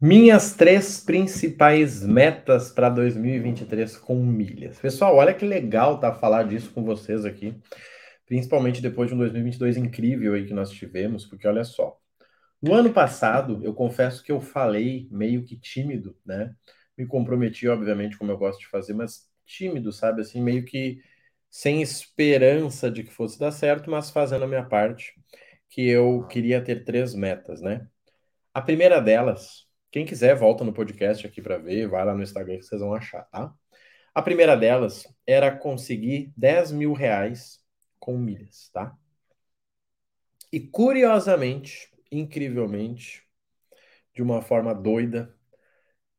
Minhas três principais metas para 2023 com milhas. Pessoal, olha que legal tá falar disso com vocês aqui, principalmente depois de um 2022 incrível aí que nós tivemos, porque olha só. No ano passado, eu confesso que eu falei meio que tímido, né? Me comprometi, obviamente, como eu gosto de fazer, mas tímido, sabe? Assim, meio que sem esperança de que fosse dar certo, mas fazendo a minha parte, que eu queria ter três metas, né? A primeira delas quem quiser, volta no podcast aqui para ver, vai lá no Instagram que vocês vão achar, tá? A primeira delas era conseguir 10 mil reais com milhas, tá? E curiosamente, incrivelmente, de uma forma doida,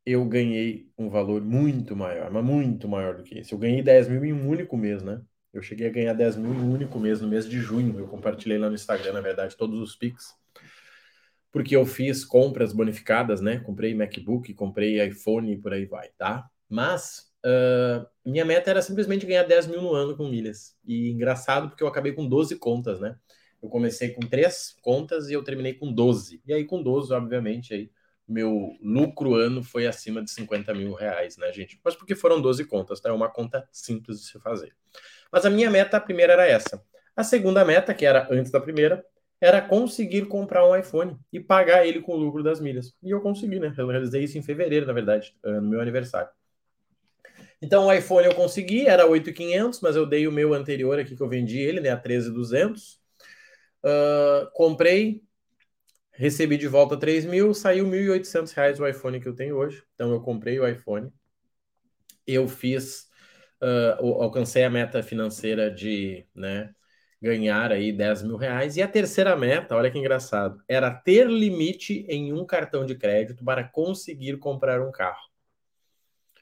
eu ganhei um valor muito maior, mas muito maior do que esse. Eu ganhei 10 mil em um único mês, né? Eu cheguei a ganhar 10 mil em um único mês, no mês de junho. Eu compartilhei lá no Instagram, na verdade, todos os Pix porque eu fiz compras bonificadas, né? Comprei MacBook, comprei iPhone e por aí vai, tá? Mas uh, minha meta era simplesmente ganhar 10 mil no ano com milhas. E engraçado porque eu acabei com 12 contas, né? Eu comecei com três contas e eu terminei com 12. E aí, com 12, obviamente, aí, meu lucro ano foi acima de 50 mil reais, né, gente? Mas porque foram 12 contas, tá? É uma conta simples de se fazer. Mas a minha meta, a primeira era essa. A segunda meta, que era antes da primeira, era conseguir comprar um iPhone e pagar ele com o lucro das milhas. E eu consegui, né? Eu realizei isso em fevereiro, na verdade, eh, no meu aniversário. Então o iPhone eu consegui, era 8.500, mas eu dei o meu anterior aqui que eu vendi ele, né, a 13.200. Uh, comprei, recebi de volta 3 mil, saiu 1.800 reais o iPhone que eu tenho hoje. Então eu comprei o iPhone. Eu fiz, uh, alcancei a meta financeira de, né, ganhar aí 10 mil reais. E a terceira meta, olha que engraçado, era ter limite em um cartão de crédito para conseguir comprar um carro.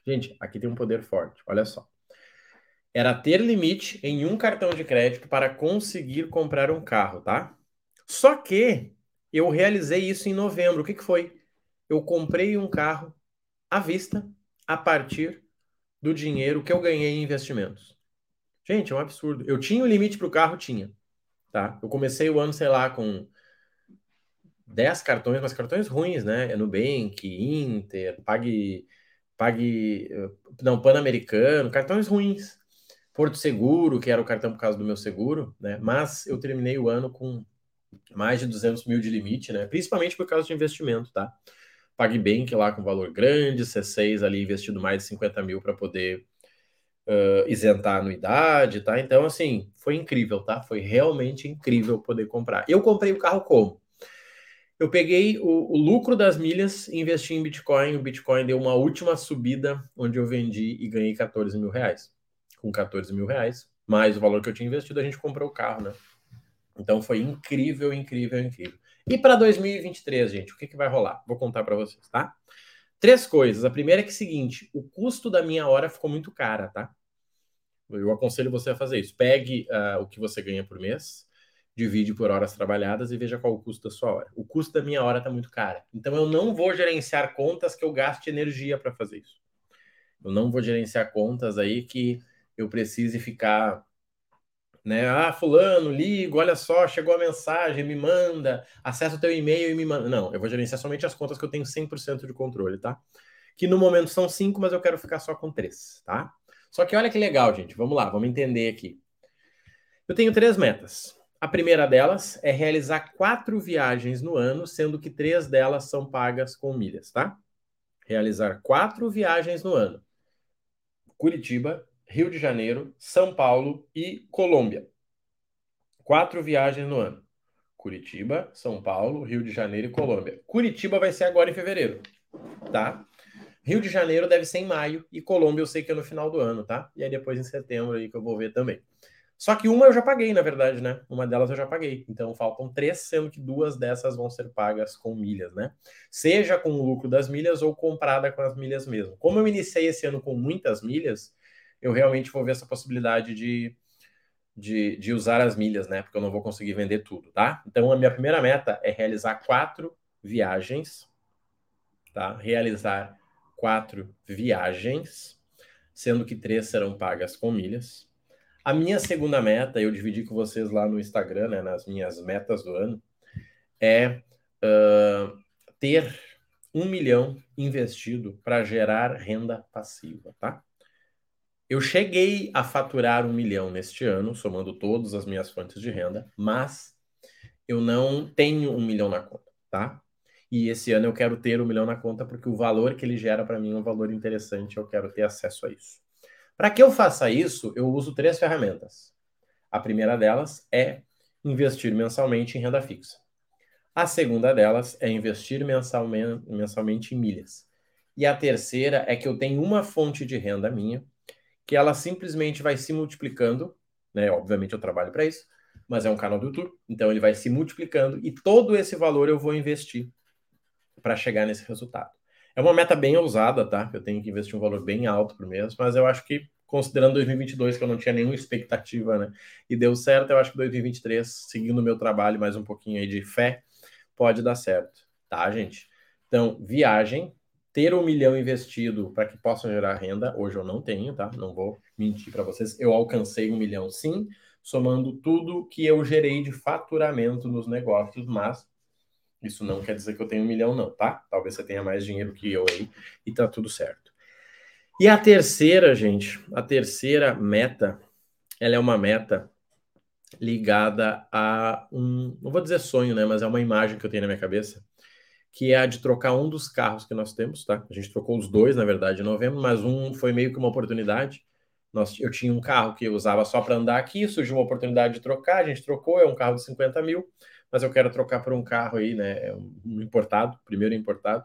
Gente, aqui tem um poder forte, olha só. Era ter limite em um cartão de crédito para conseguir comprar um carro, tá? Só que eu realizei isso em novembro. O que, que foi? Eu comprei um carro à vista a partir do dinheiro que eu ganhei em investimentos. Gente, é um absurdo. Eu tinha o limite para o carro, tinha. Tá? Eu comecei o ano, sei lá, com 10 cartões, mas cartões ruins, né? Nubank, Inter, Pague, Pague, não, Pan-Americano, cartões ruins. Porto Seguro, que era o cartão por causa do meu seguro, né? Mas eu terminei o ano com mais de 200 mil de limite, né? Principalmente por causa de investimento, tá? PagBank lá com valor grande, C6 ali investido mais de 50 mil para poder uh, isentar a anuidade, tá? Então, assim, foi incrível, tá? Foi realmente incrível poder comprar. Eu comprei o carro como? Eu peguei o, o, lucro das milhas investi em Bitcoin. O Bitcoin deu uma última subida, onde eu vendi e ganhei 14 mil reais. Com 14 mil reais, mais o valor que eu tinha investido, a gente comprou o carro, né? Então foi incrível, incrível, incrível. E para 2023, gente, o que, que vai rolar? Vou contar para vocês, tá? Três coisas. A primeira é que é o seguinte: o custo da minha hora ficou muito cara, tá? Eu aconselho você a fazer isso. Pegue uh, o que você ganha por mês, divide por horas trabalhadas e veja qual o custo da sua hora. O custo da minha hora está muito cara. Então eu não vou gerenciar contas que eu gaste energia para fazer isso. Eu não vou gerenciar contas aí que eu precise ficar né? Ah, fulano, ligo, olha só, chegou a mensagem, me manda, acessa o teu e-mail e me manda. Não, eu vou gerenciar somente as contas que eu tenho 100% de controle, tá? Que no momento são cinco, mas eu quero ficar só com três, tá? Só que olha que legal, gente. Vamos lá, vamos entender aqui. Eu tenho três metas. A primeira delas é realizar quatro viagens no ano, sendo que três delas são pagas com milhas, tá? Realizar quatro viagens no ano. Curitiba, Rio de Janeiro, São Paulo e Colômbia. Quatro viagens no ano. Curitiba, São Paulo, Rio de Janeiro e Colômbia. Curitiba vai ser agora em fevereiro, tá? Rio de Janeiro deve ser em maio e Colômbia eu sei que é no final do ano, tá? E aí depois em setembro aí que eu vou ver também. Só que uma eu já paguei, na verdade, né? Uma delas eu já paguei. Então faltam três, sendo que duas dessas vão ser pagas com milhas, né? Seja com o lucro das milhas ou comprada com as milhas mesmo. Como eu iniciei esse ano com muitas milhas, eu realmente vou ver essa possibilidade de, de, de usar as milhas, né? Porque eu não vou conseguir vender tudo, tá? Então, a minha primeira meta é realizar quatro viagens, tá? Realizar quatro viagens, sendo que três serão pagas com milhas. A minha segunda meta, eu dividi com vocês lá no Instagram, né, nas minhas metas do ano, é uh, ter um milhão investido para gerar renda passiva, tá? Eu cheguei a faturar um milhão neste ano, somando todas as minhas fontes de renda, mas eu não tenho um milhão na conta, tá? E esse ano eu quero ter um milhão na conta porque o valor que ele gera para mim é um valor interessante, eu quero ter acesso a isso. Para que eu faça isso, eu uso três ferramentas. A primeira delas é investir mensalmente em renda fixa. A segunda delas é investir mensalmente, mensalmente em milhas. E a terceira é que eu tenho uma fonte de renda minha, que ela simplesmente vai se multiplicando, né? Obviamente eu trabalho para isso, mas é um canal do YouTube, então ele vai se multiplicando e todo esse valor eu vou investir para chegar nesse resultado. É uma meta bem ousada, tá? Eu tenho que investir um valor bem alto por mês, mas eu acho que, considerando 2022, que eu não tinha nenhuma expectativa, né? E deu certo, eu acho que 2023, seguindo o meu trabalho, mais um pouquinho aí de fé, pode dar certo, tá, gente? Então, viagem, ter um milhão investido para que possa gerar renda, hoje eu não tenho, tá? Não vou mentir para vocês. Eu alcancei um milhão, sim, somando tudo que eu gerei de faturamento nos negócios, mas isso não quer dizer que eu tenho um milhão, não, tá? Talvez você tenha mais dinheiro que eu aí e tá tudo certo. E a terceira, gente, a terceira meta, ela é uma meta ligada a um, não vou dizer sonho, né, mas é uma imagem que eu tenho na minha cabeça, que é a de trocar um dos carros que nós temos, tá? A gente trocou os dois, na verdade, em novembro, mas um foi meio que uma oportunidade. Nós, eu tinha um carro que eu usava só para andar aqui, surgiu uma oportunidade de trocar, a gente trocou, é um carro de 50 mil mas eu quero trocar por um carro aí, né? É um importado, primeiro importado.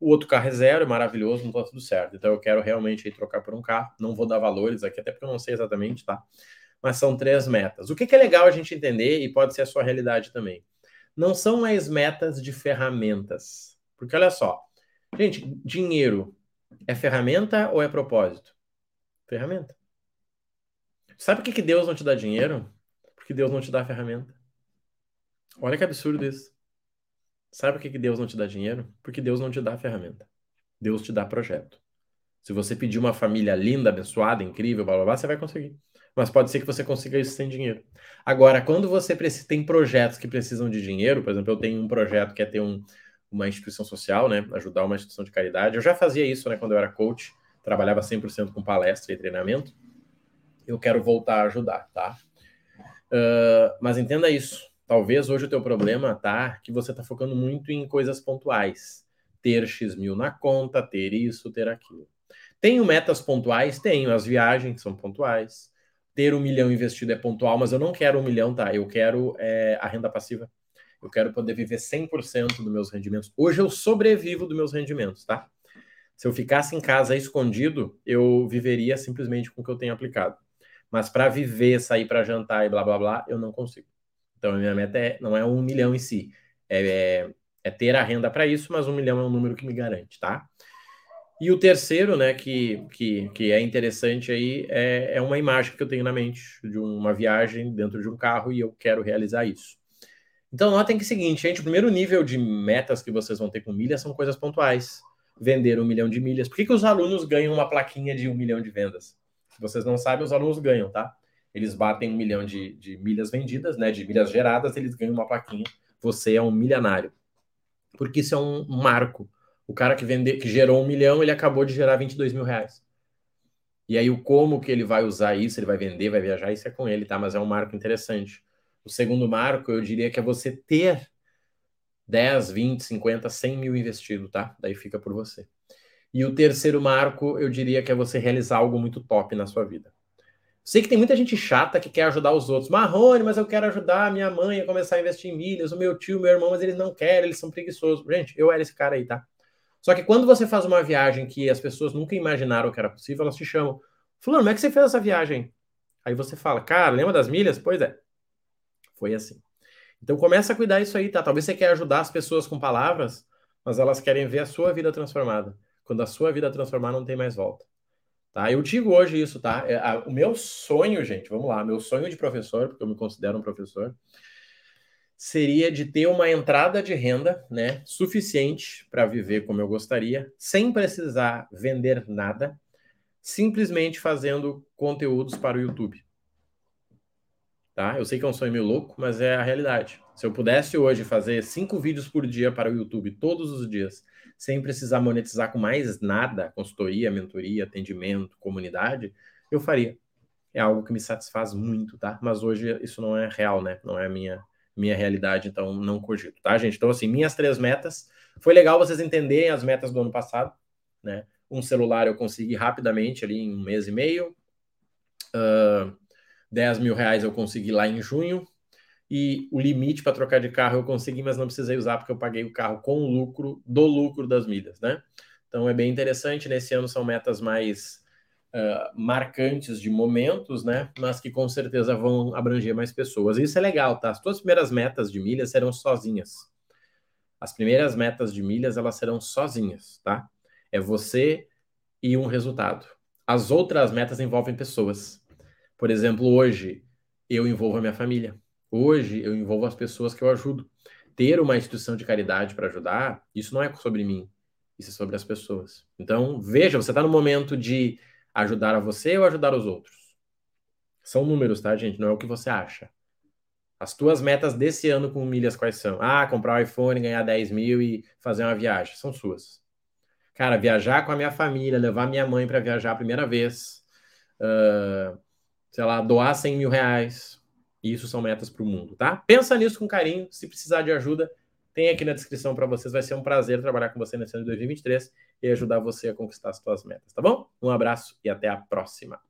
O outro carro é zero, é maravilhoso, não tá tudo certo. Então eu quero realmente aí trocar por um carro. Não vou dar valores aqui, até porque eu não sei exatamente, tá? Mas são três metas. O que, que é legal a gente entender, e pode ser a sua realidade também. Não são mais metas de ferramentas. Porque olha só, gente, dinheiro é ferramenta ou é propósito? Ferramenta. Sabe por que, que Deus não te dá dinheiro? Porque Deus não te dá ferramenta. Olha que absurdo isso. Sabe por que Deus não te dá dinheiro? Porque Deus não te dá ferramenta. Deus te dá projeto. Se você pedir uma família linda, abençoada, incrível, blá blá blá, você vai conseguir. Mas pode ser que você consiga isso sem dinheiro. Agora, quando você precisa, tem projetos que precisam de dinheiro, por exemplo, eu tenho um projeto que é ter um, uma instituição social, né? Ajudar uma instituição de caridade. Eu já fazia isso, né? Quando eu era coach, trabalhava 100% com palestra e treinamento. Eu quero voltar a ajudar, tá? Uh, mas entenda isso. Talvez hoje o teu problema tá que você está focando muito em coisas pontuais. Ter X mil na conta, ter isso, ter aquilo. Tenho metas pontuais? Tenho. As viagens são pontuais. Ter um milhão investido é pontual, mas eu não quero um milhão, tá? Eu quero é, a renda passiva. Eu quero poder viver 100% dos meus rendimentos. Hoje eu sobrevivo dos meus rendimentos, tá? Se eu ficasse em casa escondido, eu viveria simplesmente com o que eu tenho aplicado. Mas para viver, sair para jantar e blá blá blá, eu não consigo. Então, a minha meta é, não é um milhão em si, é, é, é ter a renda para isso, mas um milhão é um número que me garante, tá? E o terceiro, né, que, que, que é interessante aí, é, é uma imagem que eu tenho na mente de uma viagem dentro de um carro e eu quero realizar isso. Então, notem que é o seguinte, gente, o primeiro nível de metas que vocês vão ter com milhas são coisas pontuais. Vender um milhão de milhas. Por que, que os alunos ganham uma plaquinha de um milhão de vendas? Se vocês não sabem, os alunos ganham, tá? eles batem um milhão de, de milhas vendidas, né, de milhas geradas, eles ganham uma plaquinha. Você é um milionário. Porque isso é um marco. O cara que, vende, que gerou um milhão, ele acabou de gerar 22 mil reais. E aí, o como que ele vai usar isso, ele vai vender, vai viajar, isso é com ele, tá? Mas é um marco interessante. O segundo marco, eu diria que é você ter 10, 20, 50, 100 mil investido, tá? Daí fica por você. E o terceiro marco, eu diria que é você realizar algo muito top na sua vida. Sei que tem muita gente chata que quer ajudar os outros. Marrone, mas eu quero ajudar a minha mãe a começar a investir em milhas, o meu tio, meu irmão, mas eles não querem, eles são preguiçosos. Gente, eu era esse cara aí, tá? Só que quando você faz uma viagem que as pessoas nunca imaginaram que era possível, elas te chamam. Fulano, como é que você fez essa viagem? Aí você fala, cara, lembra das milhas? Pois é. Foi assim. Então começa a cuidar isso aí, tá? Talvez você quer ajudar as pessoas com palavras, mas elas querem ver a sua vida transformada. Quando a sua vida transformar, não tem mais volta. Tá? Eu digo hoje isso, tá? É, a, o meu sonho, gente, vamos lá, meu sonho de professor, porque eu me considero um professor, seria de ter uma entrada de renda, né, suficiente para viver como eu gostaria, sem precisar vender nada, simplesmente fazendo conteúdos para o YouTube. Tá? Eu sei que é um sonho meio louco, mas é a realidade. Se eu pudesse hoje fazer cinco vídeos por dia para o YouTube todos os dias, sem precisar monetizar com mais nada, consultoria, mentoria, atendimento, comunidade, eu faria. É algo que me satisfaz muito, tá? Mas hoje isso não é real, né? Não é a minha, minha realidade, então não cogito, tá, gente? Então, assim, minhas três metas. Foi legal vocês entenderem as metas do ano passado, né? Um celular eu consegui rapidamente ali em um mês e meio. Uh, 10 mil reais eu consegui lá em junho. E o limite para trocar de carro eu consegui, mas não precisei usar porque eu paguei o carro com o lucro do lucro das milhas, né? Então é bem interessante. Nesse ano são metas mais uh, marcantes de momentos, né? Mas que com certeza vão abranger mais pessoas. Isso é legal, tá? As tuas primeiras metas de milhas serão sozinhas. As primeiras metas de milhas elas serão sozinhas, tá? É você e um resultado. As outras metas envolvem pessoas. Por exemplo, hoje eu envolvo a minha família. Hoje eu envolvo as pessoas que eu ajudo. Ter uma instituição de caridade para ajudar, isso não é sobre mim, isso é sobre as pessoas. Então, veja, você está no momento de ajudar a você ou ajudar os outros. São números, tá, gente? Não é o que você acha. As tuas metas desse ano com milhas quais são? Ah, comprar um iPhone, ganhar 10 mil e fazer uma viagem. São suas. Cara, viajar com a minha família, levar minha mãe para viajar a primeira vez, uh, sei lá, doar 100 mil reais, isso são metas para o mundo, tá? Pensa nisso com carinho. Se precisar de ajuda, tem aqui na descrição para vocês. Vai ser um prazer trabalhar com você nesse ano de 2023 e ajudar você a conquistar as suas metas, tá bom? Um abraço e até a próxima.